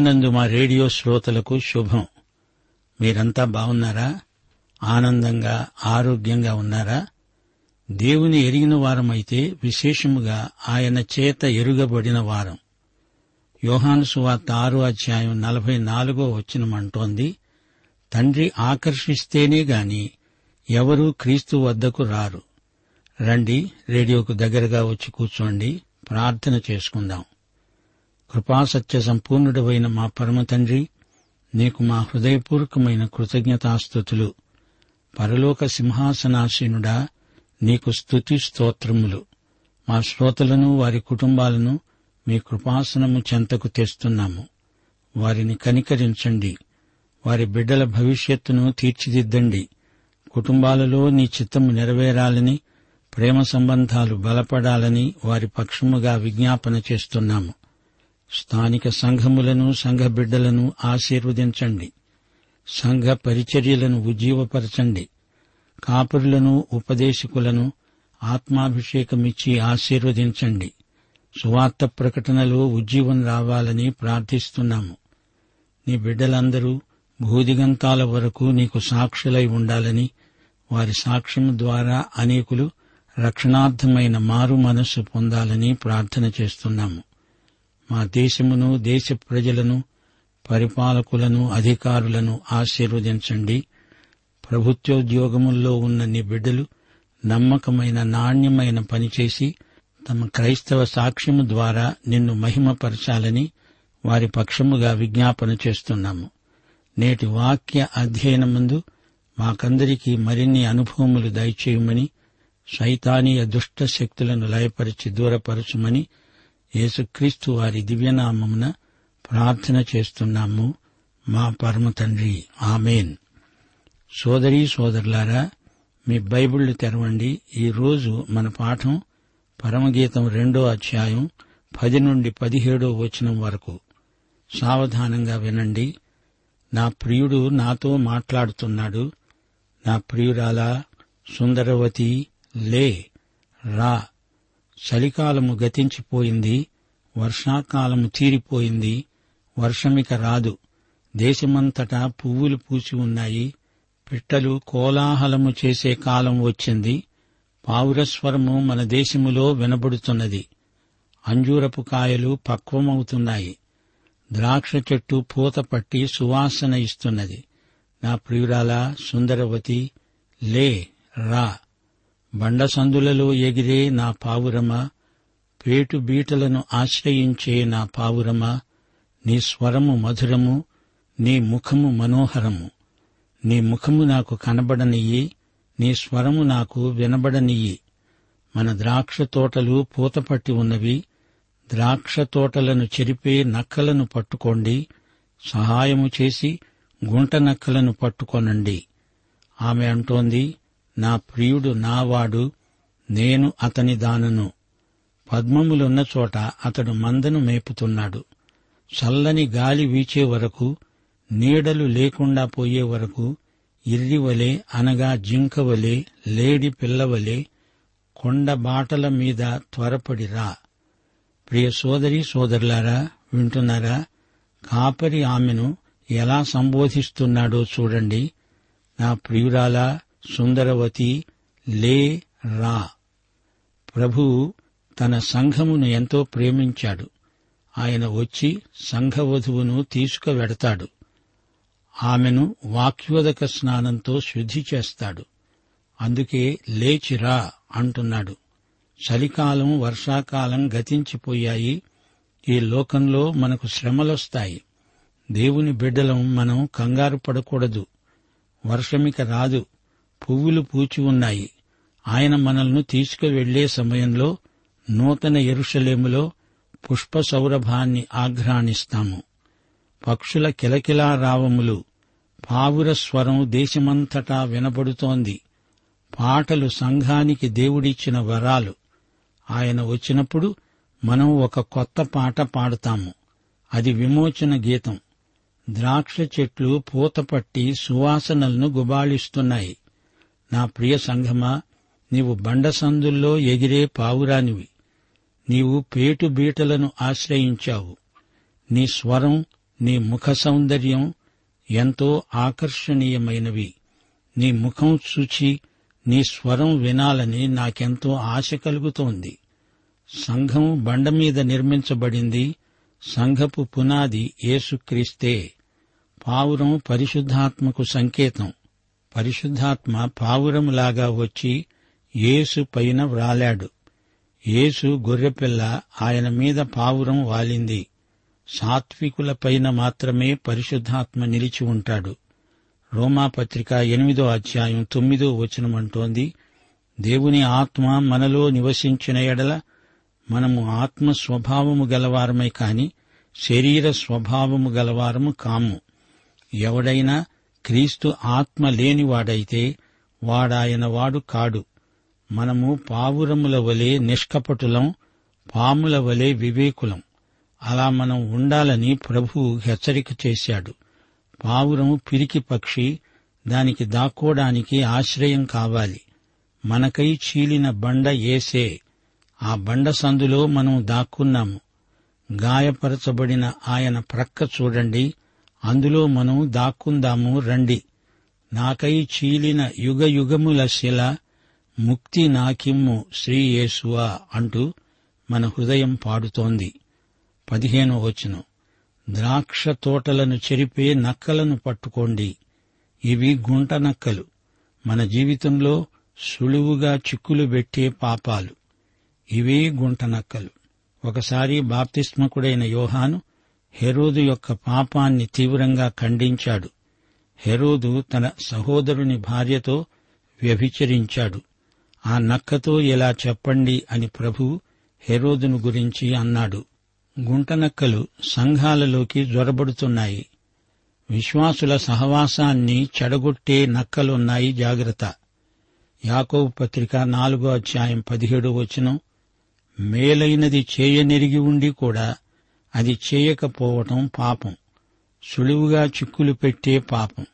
క్రీస్తునందు మా రేడియో శ్రోతలకు శుభం. మీరంతా బాగున్నారా ఆనందంగా ఆరోగ్యంగా ఉన్నారా? దేవుని ఎరిగిన వారమైతే విశేషముగా ఆయన చేత ఎరుగబడిన వారం. యోహాను సువార్త ఆరో అధ్యాయం నలభై నాలుగో వచ్చినమంటోంది తండ్రి ఆకర్షిస్తేనే గాని ఎవరూ క్రీస్తు వద్దకు రారు. రండి రేడియోకు దగ్గరగా వచ్చి కూర్చోండి ప్రార్థన చేసుకుందాం. కృపాసత్య సంపూర్ణుడవైన మా పరమతండ్రి నీకు మా హృదయపూర్వకమైన కృతజ్ఞతాస్థుతులు పరలోక సింహాసనాసీనుడా నీకు స్తుతి స్తోత్రములు. మా శ్రోతలను వారి కుటుంబాలను మీ కృపాసనము చెంతకు తెస్తున్నాము. వారిని కనికరించండి. వారి బిడ్డల భవిష్యత్తును తీర్చిదిద్దండి. కుటుంబాలలో నీ చిత్తము నెరవేరాలని ప్రేమ సంబంధాలు బలపడాలని వారి పక్షముగా విజ్ఞాపన చేస్తున్నాము. స్థానిక సంఘములను సంఘ బిడ్డలను ఆశీర్వదించండి. సంఘ పరిచర్యలను ఉజ్జీవపరచండి. కాపురులను ఉపదేశకులను ఆత్మాభిషేకమిచ్చి ఆశీర్వదించండి. సువార్త ప్రకటనలో ఉజ్జీవం రావాలని ప్రార్థిస్తున్నాము. నీ బిడ్డలందరూ భూదిగంతాల వరకు నీకు సాక్షులై ఉండాలని వారి సాక్ష్యం ద్వారా అనేకులు రక్షణార్థమైన మారు మనస్సు పొందాలని ప్రార్థన చేస్తున్నాము. మా దేశమును దేశ ప్రజలను పరిపాలకులను అధికారులను ఆశీర్వదించండి. ప్రభుత్వోద్యోగముల్లో ఉన్న నీ బిడ్డలు నమ్మకమైన నాణ్యమైన పనిచేసి తమ క్రైస్తవ సాక్ష్యము ద్వారా నిన్ను మహిమపరచాలని వారి పక్షముగా విజ్ఞాపన చేస్తున్నాము. నేటి వాక్య అధ్యయనమందు మాకందరికీ మరిన్ని అనుభవములు దయచేయమని శైతానీయ దుష్ట శక్తులను లయపరిచి దూరపరచుమని యేసుక్రీస్తు వారి దివ్యనామమున ప్రార్థన చేస్తున్నాము. మా పరమ తండ్రి. ఆమెన్. సోదరీ సోదరులారా మీ బైబిళ్ళు తెరవండి. ఈరోజు మన పాఠం పరమగీతం రెండో అధ్యాయం పది నుండి పదిహేడో వచనం వరకు. సావధానంగా వినండి. నా ప్రియుడు నాతో మాట్లాడుతున్నాడు. నా ప్రియురాలా సుందరవతి లే రా. చలికాలము గతించిపోయింది వర్షాకాలము తీరిపోయింది వర్షమిక రాదు. దేశమంతటా పువ్వులు పూసి ఉన్నాయి పిట్టలు కోలాహలము చేసే కాలం వచ్చింది పావురస్వరము మన దేశములో వినబడుతున్నది. అంజూరపు కాయలు పక్వమవుతున్నాయి ద్రాక్ష చెట్టు పూత పట్టి సువాసన ఇస్తున్నది. నా ప్రియురాల సుందరవతి లే రా. బండసందులలో ఎగిరే నా పావురమా? పేటు బీటలను ఆశ్రయించే నా పావురమా? నీ స్వరము మధురము నీ ముఖము మనోహరము. నీ ముఖము నాకు కనబడనియ్యి నీ స్వరము నాకు వినబడనియ్యి. మన ద్రాక్ష తోటలు పూతపట్టి ఉన్నవి ద్రాక్ష తోటలను చెరిపే నక్కలను పట్టుకోండి సహాయము చేసి గుంట నక్కలను పట్టుకొనండి. ఆమె అంటోంది నా ప్రియుడు నావాడు నేను అతని దానను. పద్మములున్న చోట అతడు మందను మేపుతున్నాడు. చల్లని గాలి వీచే వరకు నీడలు లేకుండా పోయే వరకు ఇర్రివలే అనగా జింకవలే లేడి పిల్లవలే కొండ బాటల మీద త్వరపడిరా ప్రియ సోదరి సోదరులారా వింటున్నారా? కాపరి ఆమెను ఎలా సంబోధిస్తున్నాడో చూడండి. నా ప్రియురాలా సుందరవతి లే రా. ప్రభువు తన సంఘమును ఎంతో ప్రేమించాడు. ఆయన వచ్చి సంఘవధువును తీసుకువెడతాడు. ఆమెను వాక్యోదక స్నానంతో శుద్ధి చేస్తాడు. అందుకే లేచిరా అంటున్నాడు. చలికాలం వర్షాకాలం గతించిపోయాయి. ఈ లోకంలో మనకు శ్రమలొస్తాయి. దేవుని బిడ్డలం మనం కంగారు పడకూడదు. వర్షమిక రాదు. పువ్వులు పూచి ఉన్నాయి. ఆయన మనల్ని తీసుకువెళ్ళే సమయంలో నూతన ఎరుషలేములో పుష్ప సౌరభాన్ని ఆఘ్రాణిస్తాము. పక్షుల కిలకిలా రావములు పావుర స్వరం దేశమంతటా వినబడుతోంది. పాటలు సంఘానికి దేవుడిచ్చిన వరాలు. ఆయన వచ్చినప్పుడు మనం ఒక కొత్త పాట పాడుతాము. అది విమోచన గీతం. ద్రాక్ష చెట్లు పూతపట్టి సువాసనలను గుబాళిస్తున్నాయి. నా ప్రియ సంఘమా నీవు బండసందుల్లో ఎగిరే పావురానివి. నీవు పేటు బీటలను ఆశ్రయించావు. నీ స్వరం నీ ముఖ సౌందర్యం ఎంతో ఆకర్షణీయమైనవి. నీ ముఖం చూచి నీ స్వరం వినాలని నాకెంతో ఆశ కలుగుతోంది. సంఘం బండ మీద నిర్మించబడింది. సంఘపు పునాది యేసుక్రీస్తే. పావురం పరిశుద్ధాత్మకు సంకేతం. పరిశుద్ధాత్మ పావురములాగా వచ్చి యేసు పైన వ్రాలాడు. యేసు గొర్రెపిల్ల ఆయన మీద పావురం వాలింది. సాత్వికులపైన మాత్రమే పరిశుద్ధాత్మ నిలిచి ఉంటాడు. రోమాపత్రిక ఎనిమిదో అధ్యాయం తొమ్మిదో వచనమంటోంది దేవుని ఆత్మ మనలో నివసించిన ఎడల మనము ఆత్మ స్వభావము గలవారమే కాని శరీర స్వభావము గలవారము కాము. ఎవడైనా క్రీస్తు ఆత్మ లేనివాడైతే వాడాయన వాడు కాడు. మనము పావురముల వలె నిష్కపటులం పాముల వలె వివేకులం. అలా మనం ఉండాలని ప్రభువు హెచ్చరిక చేశాడు. పావురము పిరికి పక్షి దానికి దాక్కోడానికి ఆశ్రయం కావాలి. మనకై చీలిన బండ ఏసే. ఆ బండ సందులో మనం దాక్కున్నాము. గాయపరచబడిన ఆయన ప్రక్క చూడండి. అందులో మనం దాక్కుందాము రండి. నాకై చీలిన యుగ యుగముల శిల ముక్తి నాకిమ్ము శ్రీ యేసువా అంటూ మన హృదయం పాడుతోంది. పదిహేను వచనం. ద్రాక్ష తోటలను చెరిపే నక్కలను పట్టుకోండి. ఇవి గుంట నక్కలు. మన జీవితంలో సులువుగా చిక్కులు పెట్టే పాపాలు. ఇవే గుంట నక్కలు. ఒకసారి బాప్తిస్మకుడైన యోహాను హెరోదు యొక్క పాపాన్ని తీవ్రంగా ఖండించాడు. హెరోదు తన సహోదరుని భార్యతో వ్యభిచరించాడు. ఆ నక్కతో ఇలా చెప్పండి అని ప్రభు హెరోదును గురించి అన్నాడు. గుంటనక్కలు సంఘాలలోకి జొరబడుతున్నాయి. విశ్వాసుల సహవాసాన్ని చెడగొట్టే నక్కలున్నాయి జాగ్రత్త. యాకోబు పత్రిక నాలుగో అధ్యాయం పదిహేడు వచనం మేలైనది చేయనెరిగి ఉండి కూడా అది చేయకపోవటం పాపం. సులువుగా చిక్కులు పెట్టే పాపం.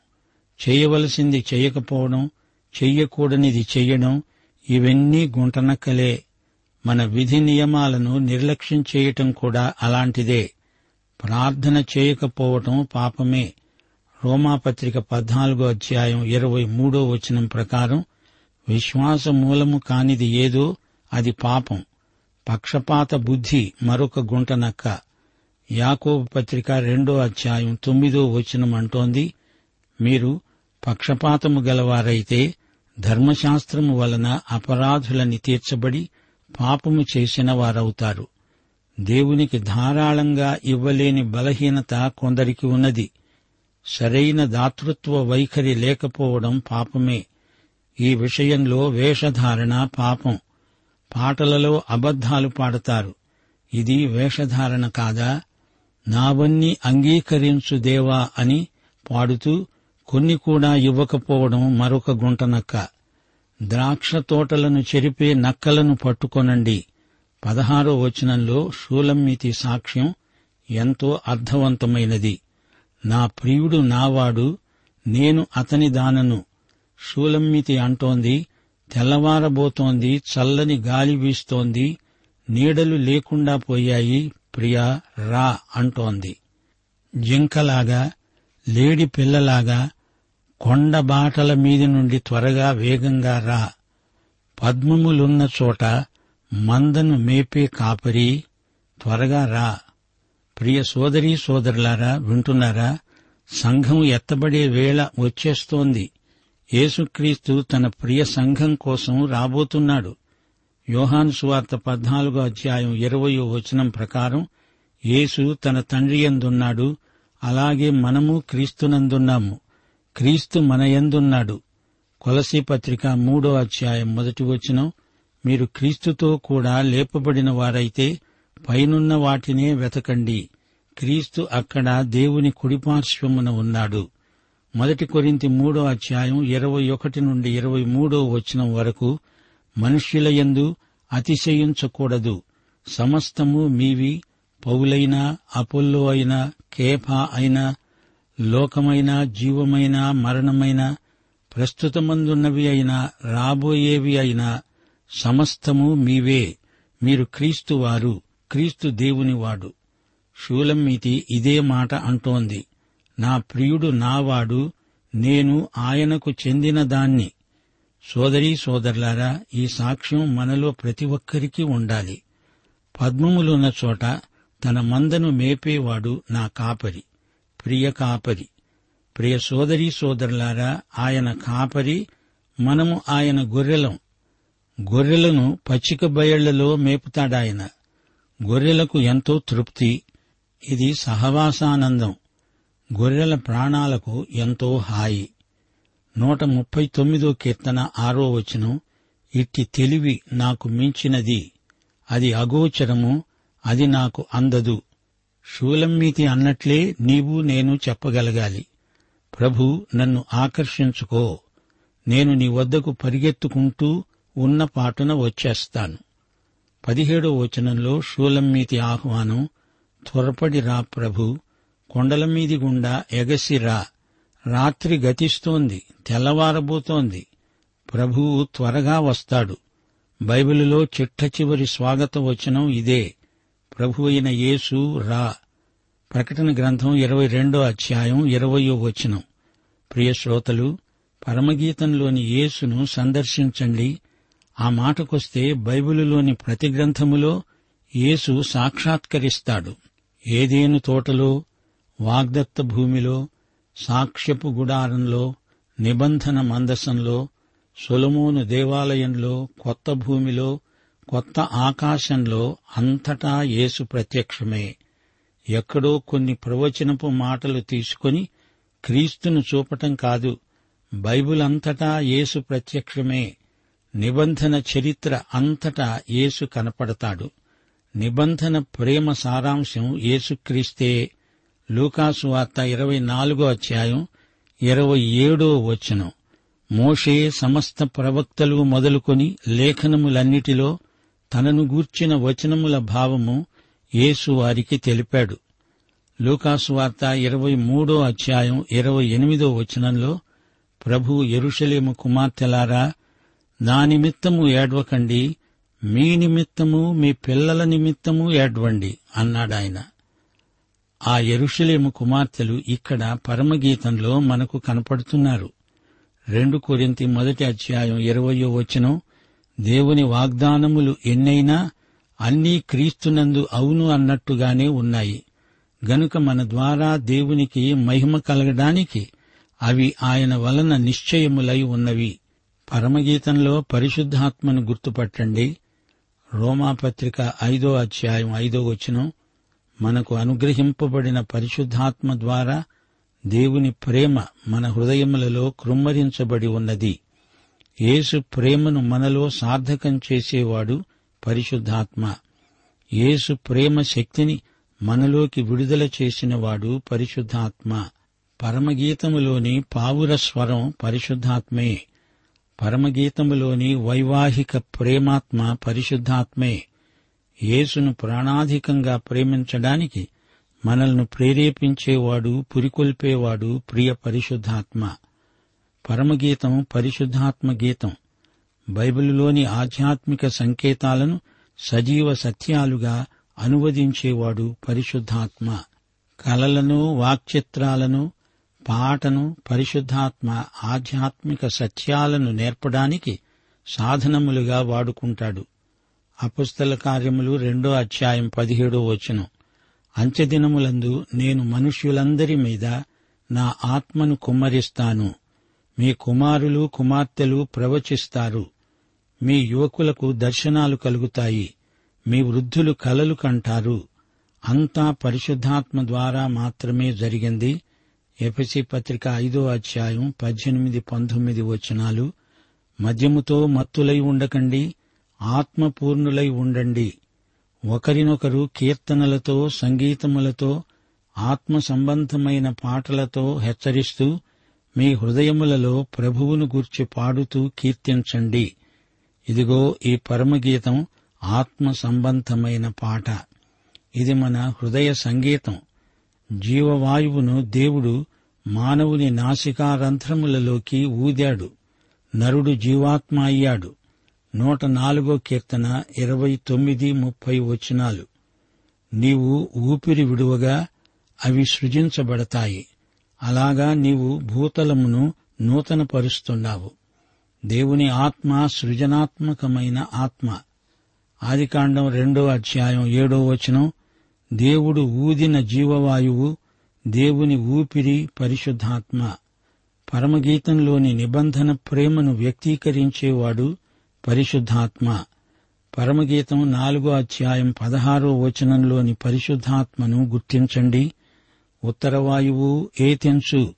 చేయవలసింది చేయకపోవడం చెయ్యకూడనిది చెయ్యడం ఇవన్నీ గుంటనక్కలే. మన విధి నియమాలను నిర్లక్ష్యం చేయటం కూడా అలాంటిదే. ప్రార్థన చేయకపోవటం పాపమే. రోమాపత్రిక పద్నాలుగో అధ్యాయం ఇరవై మూడో వచనం ప్రకారం విశ్వాస మూలము కానిది ఏదో అది పాపం. పక్షపాత బుద్ధి మరొక గుంటనక్క. యాకోబు పత్రిక రెండో అధ్యాయం తొమ్మిదో వచనం అంటోంది మీరు పక్షపాతము గలవారైతే ధర్మశాస్త్రము వలన అపరాధులని తీర్చబడి పాపము చేసిన వారవుతారు. దేవునికి ధారాళంగా ఇవ్వలేని బలహీనత కొందరికి ఉన్నది. సరైన దాతృత్వ వైఖరి లేకపోవడం పాపమే. ఈ విషయంలో వేషధారణ పాపం. పాటలలో అబద్ధాలు పాడతారు. ఇది వేషధారణ కాదా? నావన్నీ అంగీకరించు దేవా అని పాడుతూ కొన్ని కూడా ఇవ్వకపోవడం మరొక గుంటనక్క ద్రాక్ష తోటలను చెరిపే నక్కలను పట్టుకొనండి. పదహారో వచనంలో షూలమ్మితి సాక్ష్యం ఎంతో అర్థవంతమైనది. నా ప్రియుడు నావాడు నేను అతని దానను. షూలమ్మితి అంటోంది తెల్లవారబోతోంది చల్లని గాలి వీస్తోంది నీడలు లేకుండా పోయాయి ప్రియా రా అంటోంది. జింకలాగా లేడి పిల్లలాగా కొండ బాటల మీది నుండి త్వరగా వేగంగా రా. పద్మములున్న చోట మందను మేపే కాపరి త్వరగా రా. ప్రియ సోదరీ సోదరులారా వింటున్నారా? సంఘం ఎత్తబడే వేళ వచ్చేస్తోంది. యేసుక్రీస్తు తన ప్రియ సంఘం కోసం రాబోతున్నాడు. యోహాను సువార్త పద్నాలుగో అధ్యాయం ఇరవయో వచనం ప్రకారం యేసు తన తండ్రి యందున్నాడు అలాగే మనము క్రీస్తునందున్నాము. క్రీస్తు మన యందున్నాడు. కొలసీ పత్రిక మూడో అధ్యాయం మొదటి వచనం మీరు క్రీస్తుతో కూడా లేపబడిన వారైతే పైనున్న వాటినే వెతకండి. క్రీస్తు అక్కడ దేవుని కుడిపార్శ్వమున ఉన్నాడు. మొదటి కొరింతి మూడో అధ్యాయం ఇరవై ఒకటి నుండి ఇరవై మూడో వచనం వరకు మనుష్యులయందు అతిశయించకూడదు. సమస్తము మీవి పౌలైనా అపోల్లో అయినా కేఫా అయినా లోకమైన జీవమైన మరణమైన ప్రస్తుతమందున్నవి అయినా రాబోయేవి అయినా సమస్తము మీవే. మీరు క్రీస్తువారు క్రీస్తు దేవునివాడు షూలమ్మీతి ఇదే మాట అంటోంది. నా ప్రియుడు నావాడు నేను ఆయనకు చెందిన దాన్ని. సోదరీ సోదరులారా ఈ సాక్ష్యం మనలో ప్రతి ఒక్కరికి ఉండాలి. పద్మములున్న చోట తన మందను మేపేవాడు నా కాపరి ప్రియ కాపరి. ప్రియ సోదరీ సోదరులారా ఆయన కాపరి మనము ఆయన గొర్రెలం. గొర్రెలను పచ్చిక బయళ్ళలో మేపుతాడాయన. గొర్రెలకు ఎంతో తృప్తి ఇది సహవాసానందం. గొర్రెల ప్రాణాలకు ఎంతో హాయి. నూట ముప్పై తొమ్మిదో కీర్తన ఆరో వచనం ఇట్టి తెలివి నాకు మించినది. అది అగోచరము అది నాకు అందదు. శూలమ్మీతి అన్నట్లే నీవు నేను చెప్పగలగాలి. ప్రభు నన్ను ఆకర్షించుకో. నేను నీ వద్దకు పరిగెత్తుకుంటూ ఉన్న పాటున వచ్చేస్తాను. పదిహేడో వచనంలో శూలమ్మీతి ఆహ్వానం త్వరపడి రా ప్రభు కొండల మీది గుండా ఎగసిరా. రాత్రి గతిస్తోంది తెల్లవారబోతోంది. ప్రభువు త్వరగా వస్తాడు. బైబిలులో చిట్ట చివరి స్వాగత వచనం ఇదే. ప్రభు అయిన యేసు రా. ప్రకటన గ్రంథం ఇరవై రెండో అధ్యాయం ఇరవయో వచనం. ప్రియ శ్రోతలు పరమగీతంలోని యేసును సందర్శించండి. ఆ మాటకొస్తే బైబిలులోని ప్రతి గ్రంథములో యేసు సాక్షాత్కరిస్తాడు. ఏదేను తోటలో వాగ్దత్త భూమిలో సాక్ష్యపు గుడారంలో నిబంధన మందసంలో సొలమోను దేవాలయంలో కొత్త భూమిలో కొత్త ఆకాశంలో అంతటా యేసు ప్రత్యక్షమే. ఎక్కడో కొన్ని ప్రవచనపు మాటలు తీసుకొని క్రీస్తును చూపటం కాదు బైబిల్ అంతటా యేసు ప్రత్యక్షమే. నిబంధన చరిత్ర అంతటా యేసు కనపడతాడు. నిబంధన ప్రేమ సారాంశం యేసుక్రీస్తే. లూకాసు వార్త ఇరవై నాలుగో అధ్యాయం ఇరవై ఏడో వచనం. మోషే సమస్త ప్రవక్తలు మొదలుకొని లేఖనములన్నిటిలో తనను గూర్చిన వచనముల భావము యేసు వారికి తెలిపాడు. లూకాసు వార్త ఇరవై మూడో అధ్యాయం ఇరవై ఎనిమిదో వచనంలో ప్రభు ఎరుషలేము కుమార్తెలారా నా నిమిత్తము ఏడ్వకండి మీ నిమిత్తము మీ పిల్లల నిమిత్తము ఏడ్వండి అన్నాడాయన. ఆ ఎరుషలేము కుమార్తెలు ఇక్కడ పరమగీతంలో మనకు కనపడుతున్నారు. రెండు కొరింతి మొదటి అధ్యాయం ఇరవయో వచనం దేవుని వాగ్దానములు ఎన్నైనా అన్నీ క్రీస్తునందు అవును అన్నట్టుగానే ఉన్నాయి. గనుక మన ద్వారా దేవునికి మహిమ కలగడానికి అవి ఆయన వలన నిశ్చయములై ఉన్నవి. పరమగీతంలో పరిశుద్ధాత్మను గుర్తుపట్టండి. రోమాపత్రిక ఐదో అధ్యాయం ఐదో వచనం మనకు అనుగ్రహింపబడిన పరిశుద్ధాత్మ ద్వారా దేవుని ప్రేమ మన హృదయములలో కృమ్మరించబడి ఉన్నది. యేసు ప్రేమను మనలో సార్థకం చేసేవాడు పరిశుద్ధాత్మ. యేసు ప్రేమ శక్తిని మనలోకి విడుదల చేసినవాడు పరిశుద్ధాత్మ. పరమగీతములోని పావుర స్వరం పరిశుద్ధాత్మే. పరమగీతములోని వైవాహిక ప్రేమాత్మ పరిశుద్ధాత్మే. యేసును ప్రాణాధికంగా ప్రేమించడానికి మనల్ని ప్రేరేపించేవాడు పురికొల్పేవాడు ప్రియ పరిశుద్ధాత్మ. పరమగీతం పరిశుద్ధాత్మ గీతం. బైబిలులోని ఆధ్యాత్మిక సంకేతాలను సజీవ సత్యాలుగా అనువదించేవాడు పరిశుద్ధాత్మ. కలలను వాక్చిత్రాలను పాటను పరిశుద్ధాత్మ ఆధ్యాత్మిక సత్యాలను నేర్పడానికి సాధనములుగా వాడుకుంటాడు. అపుస్తల కార్యములు రెండో అధ్యాయం పదిహేడో వచనం. అంత్యదినములందు నేను మనుష్యులందరి మీద నా ఆత్మను కుమ్మరిస్తాను. మీ కుమారులు కుమార్తెలు ప్రవచిస్తారు. మీ యువకులకు దర్శనాలు కలుగుతాయి. మీ వృద్ధులు కలలు కంటారు. అంతా పరిశుద్ధాత్మ ద్వారా మాత్రమే జరిగింది. ఎఫసి పత్రిక ఐదో అధ్యాయం పద్దెనిమిది పంతొమ్మిది వచనాలు. మద్యముతో మత్తులై ఉండకండి. ఆత్మపూర్ణులై ఉండండి. ఒకరినొకరు కీర్తనలతో సంగీతములతో ఆత్మ సంబంధమైన పాటలతో హెచ్చరిస్తూ మీ హృదయములలో ప్రభువును గూర్చి పాడుతూ కీర్తించండి. ఇదిగో ఈ పరమగీతం ఆత్మ సంబంధమైన పాట. ఇది మన హృదయ సంగీతం. జీవవాయువును దేవుడు మానవుని నాసికారంధ్రములలోకి ఊదాడు. నరుడు జీవాత్మ అయ్యాడు. నూట నాలుగో కీర్తన ఇరవై తొమ్మిది ముప్పై వచనాలు. నీవు ఊపిరి విడువగా అవి సృజించబడతాయి. అలాగా నీవు భూతలమును నూతనపరుస్తున్నావు. దేవుని ఆత్మ సృజనాత్మకమైన ఆత్మ. ఆదికాండం రెండో అధ్యాయం ఏడో వచనం దేవుడు ఊదిన జీవవాయువు దేవుని ఊపిరి పరిశుద్ధాత్మ. పరమగీతంలోని నిబంధన ప్రేమను వ్యక్తీకరించేవాడు పరిశుద్ధాత్మ. పరమగీతం నాలుగో అధ్యాయం పదహారో వచనంలోని పరిశుద్ధాత్మను గుర్తించండి. ఉత్తరవాయువు ఏతెన్సు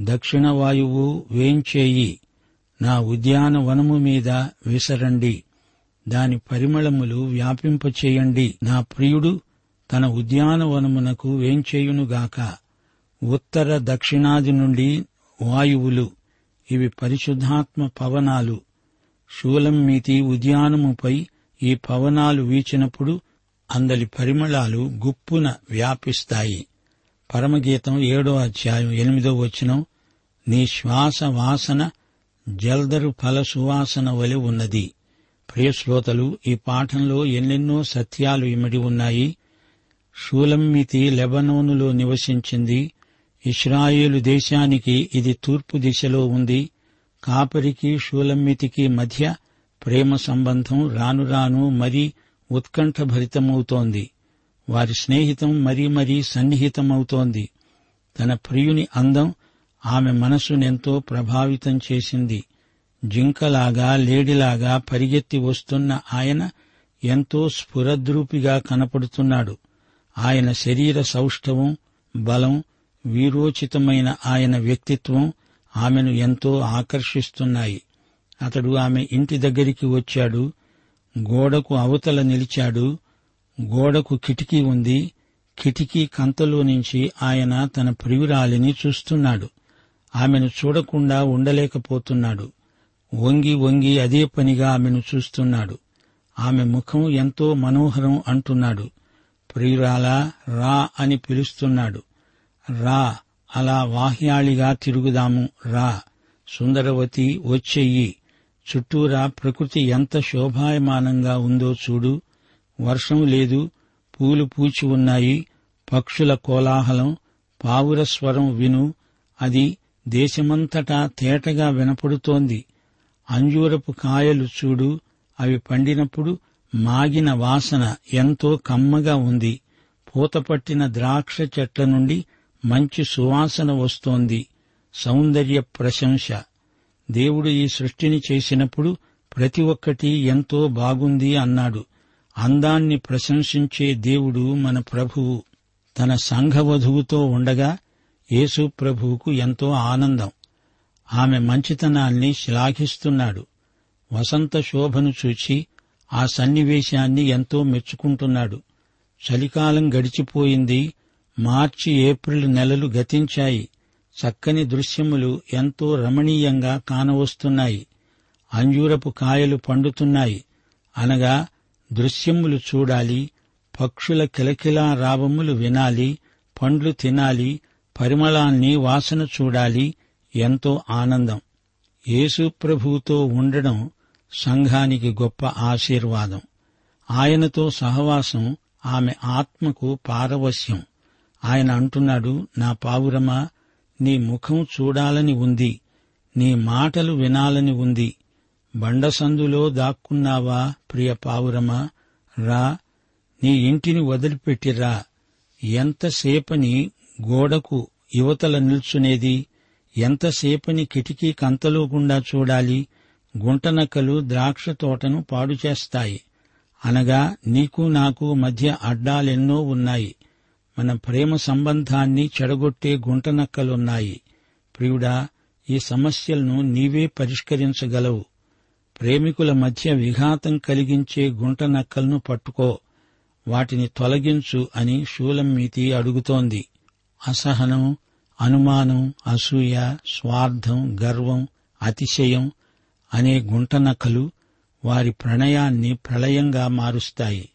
దక్షిణ వాయువు వేంచేయి. నా ఉద్యానవనము మీద విసరండి. దాని పరిమళములు వ్యాపింపచేయండి. నా ప్రియుడు తన ఉద్యానవనమునకు వేంచేయునుగాక. ఉత్తర దక్షిణాది నుండి వాయువులు. ఇవి పరిశుద్ధాత్మ పవనాలు. శూలంమీతి ఉద్యానముపై ఈ పవనాలు వీచినప్పుడు అందలి పరిమళాలు గుప్పున వ్యాపిస్తాయి. పరమగీతం ఏడో అధ్యాయం ఎనిమిదో వచనం నీ శ్వాస వాసన జల్దరు ఫల సువాసన వలె ఉన్నది. ప్రియశ్రోతలు ఈ పాఠంలో ఎన్నెన్నో సత్యాలు ఇమిడి ఉన్నాయి. షూలమ్మితి లెబనోనులో నివసించింది. ఇస్రాయేలు దేశానికి ఇది తూర్పు దిశలో ఉంది. కాపరికి షూలమ్మితికి మధ్య ప్రేమ సంబంధం రాను రాను మరీ ఉత్కంఠభరితమవుతోంది. వారి స్నేహితం మరీ మరీ సన్నిహితమవుతోంది. తన ప్రియుని అందం ఆమె మనసునెంతో ప్రభావితం చేసింది. జింకలాగా లేడిలాగా పరిగెత్తి వస్తున్న ఆయన ఎంతో స్ఫురద్రూపిగా కనపడుతున్నాడు. ఆయన శరీర సౌష్ఠవం బలం వీరోచితమైన ఆయన వ్యక్తిత్వం ఆమెను ఎంతో ఆకర్షిస్తున్నాయి. అతడు ఆమె ఇంటి దగ్గరికి వచ్చాడు. గోడకు అవతల నిలిచాడు. గోడకు కిటికీ ఉంది. కిటికీ కంతలో నుంచి ఆయన తన ప్రియురాలిని చూస్తున్నాడు. ఆమెను చూడకుండా ఉండలేకపోతున్నాడు. వంగి వంగి అదే పనిగా ఆమెను చూస్తున్నాడు. ఆమె ముఖం ఎంతో మనోహరం అంటున్నాడు. ప్రియురాలా రా అని పిలుస్తున్నాడు. రా అలా వాహ్యాళిగా తిరుగుదాము రా. సుందరవతి వచ్చెయ్యి. చుట్టూరా ప్రకృతి ఎంత శోభాయమానంగా ఉందో చూడు. వర్షం లేదు పూలు పూచి ఉన్నాయి పక్షుల కోలాహలం పావుర స్వరం విను. అది దేశమంతటా తేటగా వినపడుతోంది. అంజూరపు కాయలు చూడు. అవి పండినప్పుడు మాగిన వాసన ఎంతో కమ్మగా ఉంది. పూతపట్టిన ద్రాక్ష చెట్ల నుండి మంచి సువాసన వస్తోంది. సౌందర్య ప్రశంస. దేవుడు ఈ సృష్టిని చేసినప్పుడు ప్రతి ఒక్కటి ఎంతో బాగుంది అన్నాడు. అందాన్ని ప్రశంసించే దేవుడు మన ప్రభువు. తన సంఘవధువుతో ఉండగా యేసు ప్రభువుకు ఎంతో ఆనందం. ఆమె మంచితనాన్ని శ్లాఘిస్తున్నాడు. వసంత శోభను చూచి ఆ సన్నివేశాన్ని ఎంతో మెచ్చుకుంటున్నాడు. చలికాలం గడిచిపోయింది. మార్చి ఏప్రిల్ నెలలు గతించాయి. చక్కని దృశ్యములు ఎంతో రమణీయంగా కానవస్తున్నాయి. అంజూరపు కాయలు పండుతున్నాయి. అనగా దృశ్యములు చూడాలి పక్షుల కిలకిలా రావములు వినాలి పండ్లు తినాలి పరిమళాన్ని వాసన చూడాలి ఎంతో ఆనందం. యేసుప్రభుతో ఉండడం సంఘానికి గొప్ప ఆశీర్వాదం. ఆయనతో సహవాసం ఆమె ఆత్మకు పారవశ్యం. ఆయన అంటున్నాడు నా పావురమా నీ ముఖం చూడాలని ఉంది నీ మాటలు వినాలని ఉంది బండసందులో దాక్కున్నావా ప్రియ పావురమా? రా నీ ఇంటిని వదిలిపెట్టిరా ఎంతసేపని గోడకు యువతల నిల్చునేది ఎంతసేపని కిటికీ కంతలో గుండా చూడాలి గుంటనక్కలు ద్రాక్ష తోటను పాడు చేస్తాయి. అనగా నీకు నాకు మధ్య అడ్డాలెన్నో ఉన్నాయి. మన ప్రేమ సంబంధాన్ని చెడగొట్టే గుంటనక్కలున్నాయి. ప్రియుడా ఈ సమస్యలను నీవే పరిష్కరించగలవు. ప్రేమికుల మధ్య విఘాతం కలిగించే గుంటనక్కలను పట్టుకో. వాటిని తొలగించు అని శూలమ్మీతి అడుగుతోంది. అసహనం అనుమానం అసూయ స్వార్థం గర్వం అతిశయం అనే గుంటనక్కలు వారి ప్రణయాన్ని ప్రళయంగా మారుస్తాయి.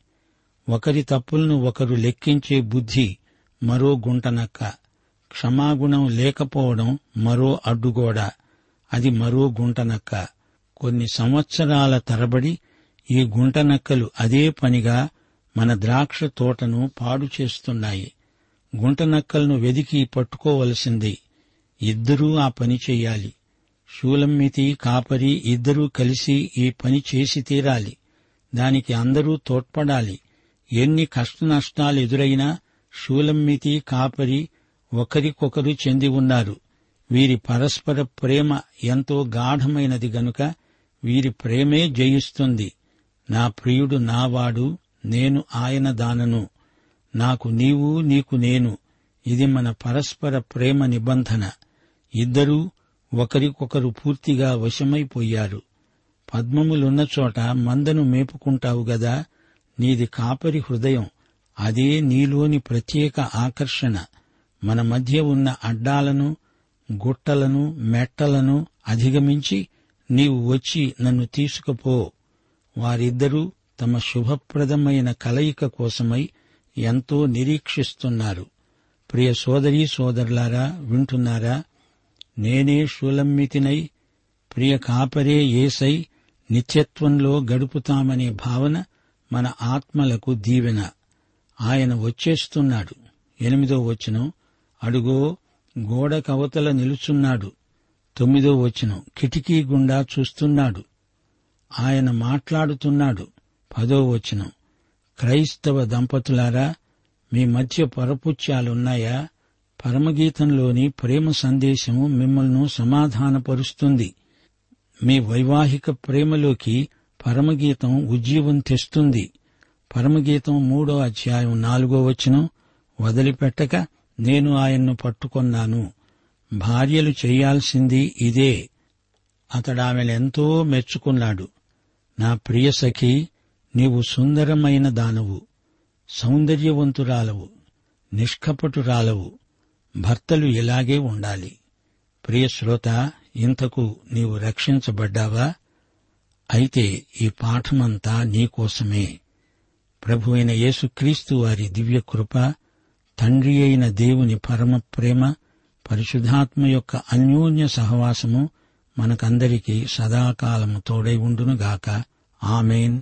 ఒకరి తప్పులను ఒకరు లెక్కించే బుద్ధి మరో గుంటనక్క క్షమాగుణం లేకపోవడం మరో అడ్డుగోడ. అది మరో గుంటనక్క కొన్ని సంవత్సరాల తరబడి ఈ గుంటనక్కలు అదే పనిగా మన ద్రాక్ష తోటను పాడు చేస్తున్నాయి. గుంటనక్కలను వెదికి పట్టుకోవలసింది ఇద్దరూ ఆ పని చెయ్యాలి శూలమ్మితి కాపరి ఇద్దరూ కలిసి ఈ పని చేసి తీరాలి. దానికి అందరూ తోడ్పడాలి. ఎన్ని కష్టనష్టాలు ఎదురైనా శూలమ్మితి కాపరి ఒకరికొకరు చెంది ఉన్నారు. వీరి పరస్పర ప్రేమ ఎంతో గాఢమైనది గనుక వీరి ప్రేమే జయిస్తుంది. నా ప్రియుడు నావాడు నేను ఆయన దానను. నాకు నీవు నీకు నేను. ఇది మన పరస్పర ప్రేమ నిబంధన. ఇద్దరూ ఒకరికొకరు పూర్తిగా వశమైపోయారు. పద్మములున్న చోట మందను మేపుకుంటావు గదా నీది కాపరి హృదయం అదే నీలోని ప్రత్యేక ఆకర్షణ. మన మధ్య ఉన్న అడ్డాలను గుట్టలను మెట్టలను అధిగమించి నీవు వచ్చి నన్ను తీసుకుపో. వారిద్దరూ తమ శుభప్రదమైన కలయిక కోసమై ఎంతో నిరీక్షిస్తున్నారు. ప్రియ సోదరీ సోదరులారా వింటున్నారా? నేనే షూలమ్మితినై ప్రియ కాపరే ఏసై నిత్యత్వంలో గడుపుతామనే భావన మన ఆత్మలకు దీవెన. ఆయన వచ్చేస్తున్నాడు. ఎనిమిదో వచనం. అడుగో గోడ కవతల నిలుచున్నాడు. తొమ్మిదో వచనం. కిటికీ గుండా చూస్తున్నాడు. ఆయన మాట్లాడుతున్నాడు. పదో వచనం. క్రైస్తవ దంపతులారా మీ మధ్య పొరపుచ్యాలున్నాయా? పరమగీతంలోని ప్రేమ సందేశము మిమ్మల్ని సమాధానపరుస్తుంది. మీ వైవాహిక ప్రేమలోకి పరమగీతం ఉజ్జీవం తెస్తుంది. పరమగీతం మూడో అధ్యాయం నాలుగో వచనం వదిలిపెట్టక నేను ఆయన్ను పట్టుకొన్నాను. భార్యలు చేయాల్సింది ఇదే. అతడామెలెంతో మెచ్చుకున్నాడు. నా ప్రియ సఖి నీవు సుందరమైన దానవు సౌందర్యవంతురాలవు నిష్కపటురాలవు. భర్తలు ఇలాగే ఉండాలి. ప్రియ శ్రోత ఇంతకు నీవు రక్షించబడ్డావా? అయితే ఈ పాఠమంతా నీకోసమే ప్రభు అయిన యేసుక్రీస్తు వారి దివ్య కృప తండ్రి అయిన దేవుని పరమ ప్రేమ పరిశుద్ధాత్మ యొక్క అన్యోన్య సహవాసము మనకందరికీ సదాకాలము తోడై ఉండునుగాక. ఆమెన్.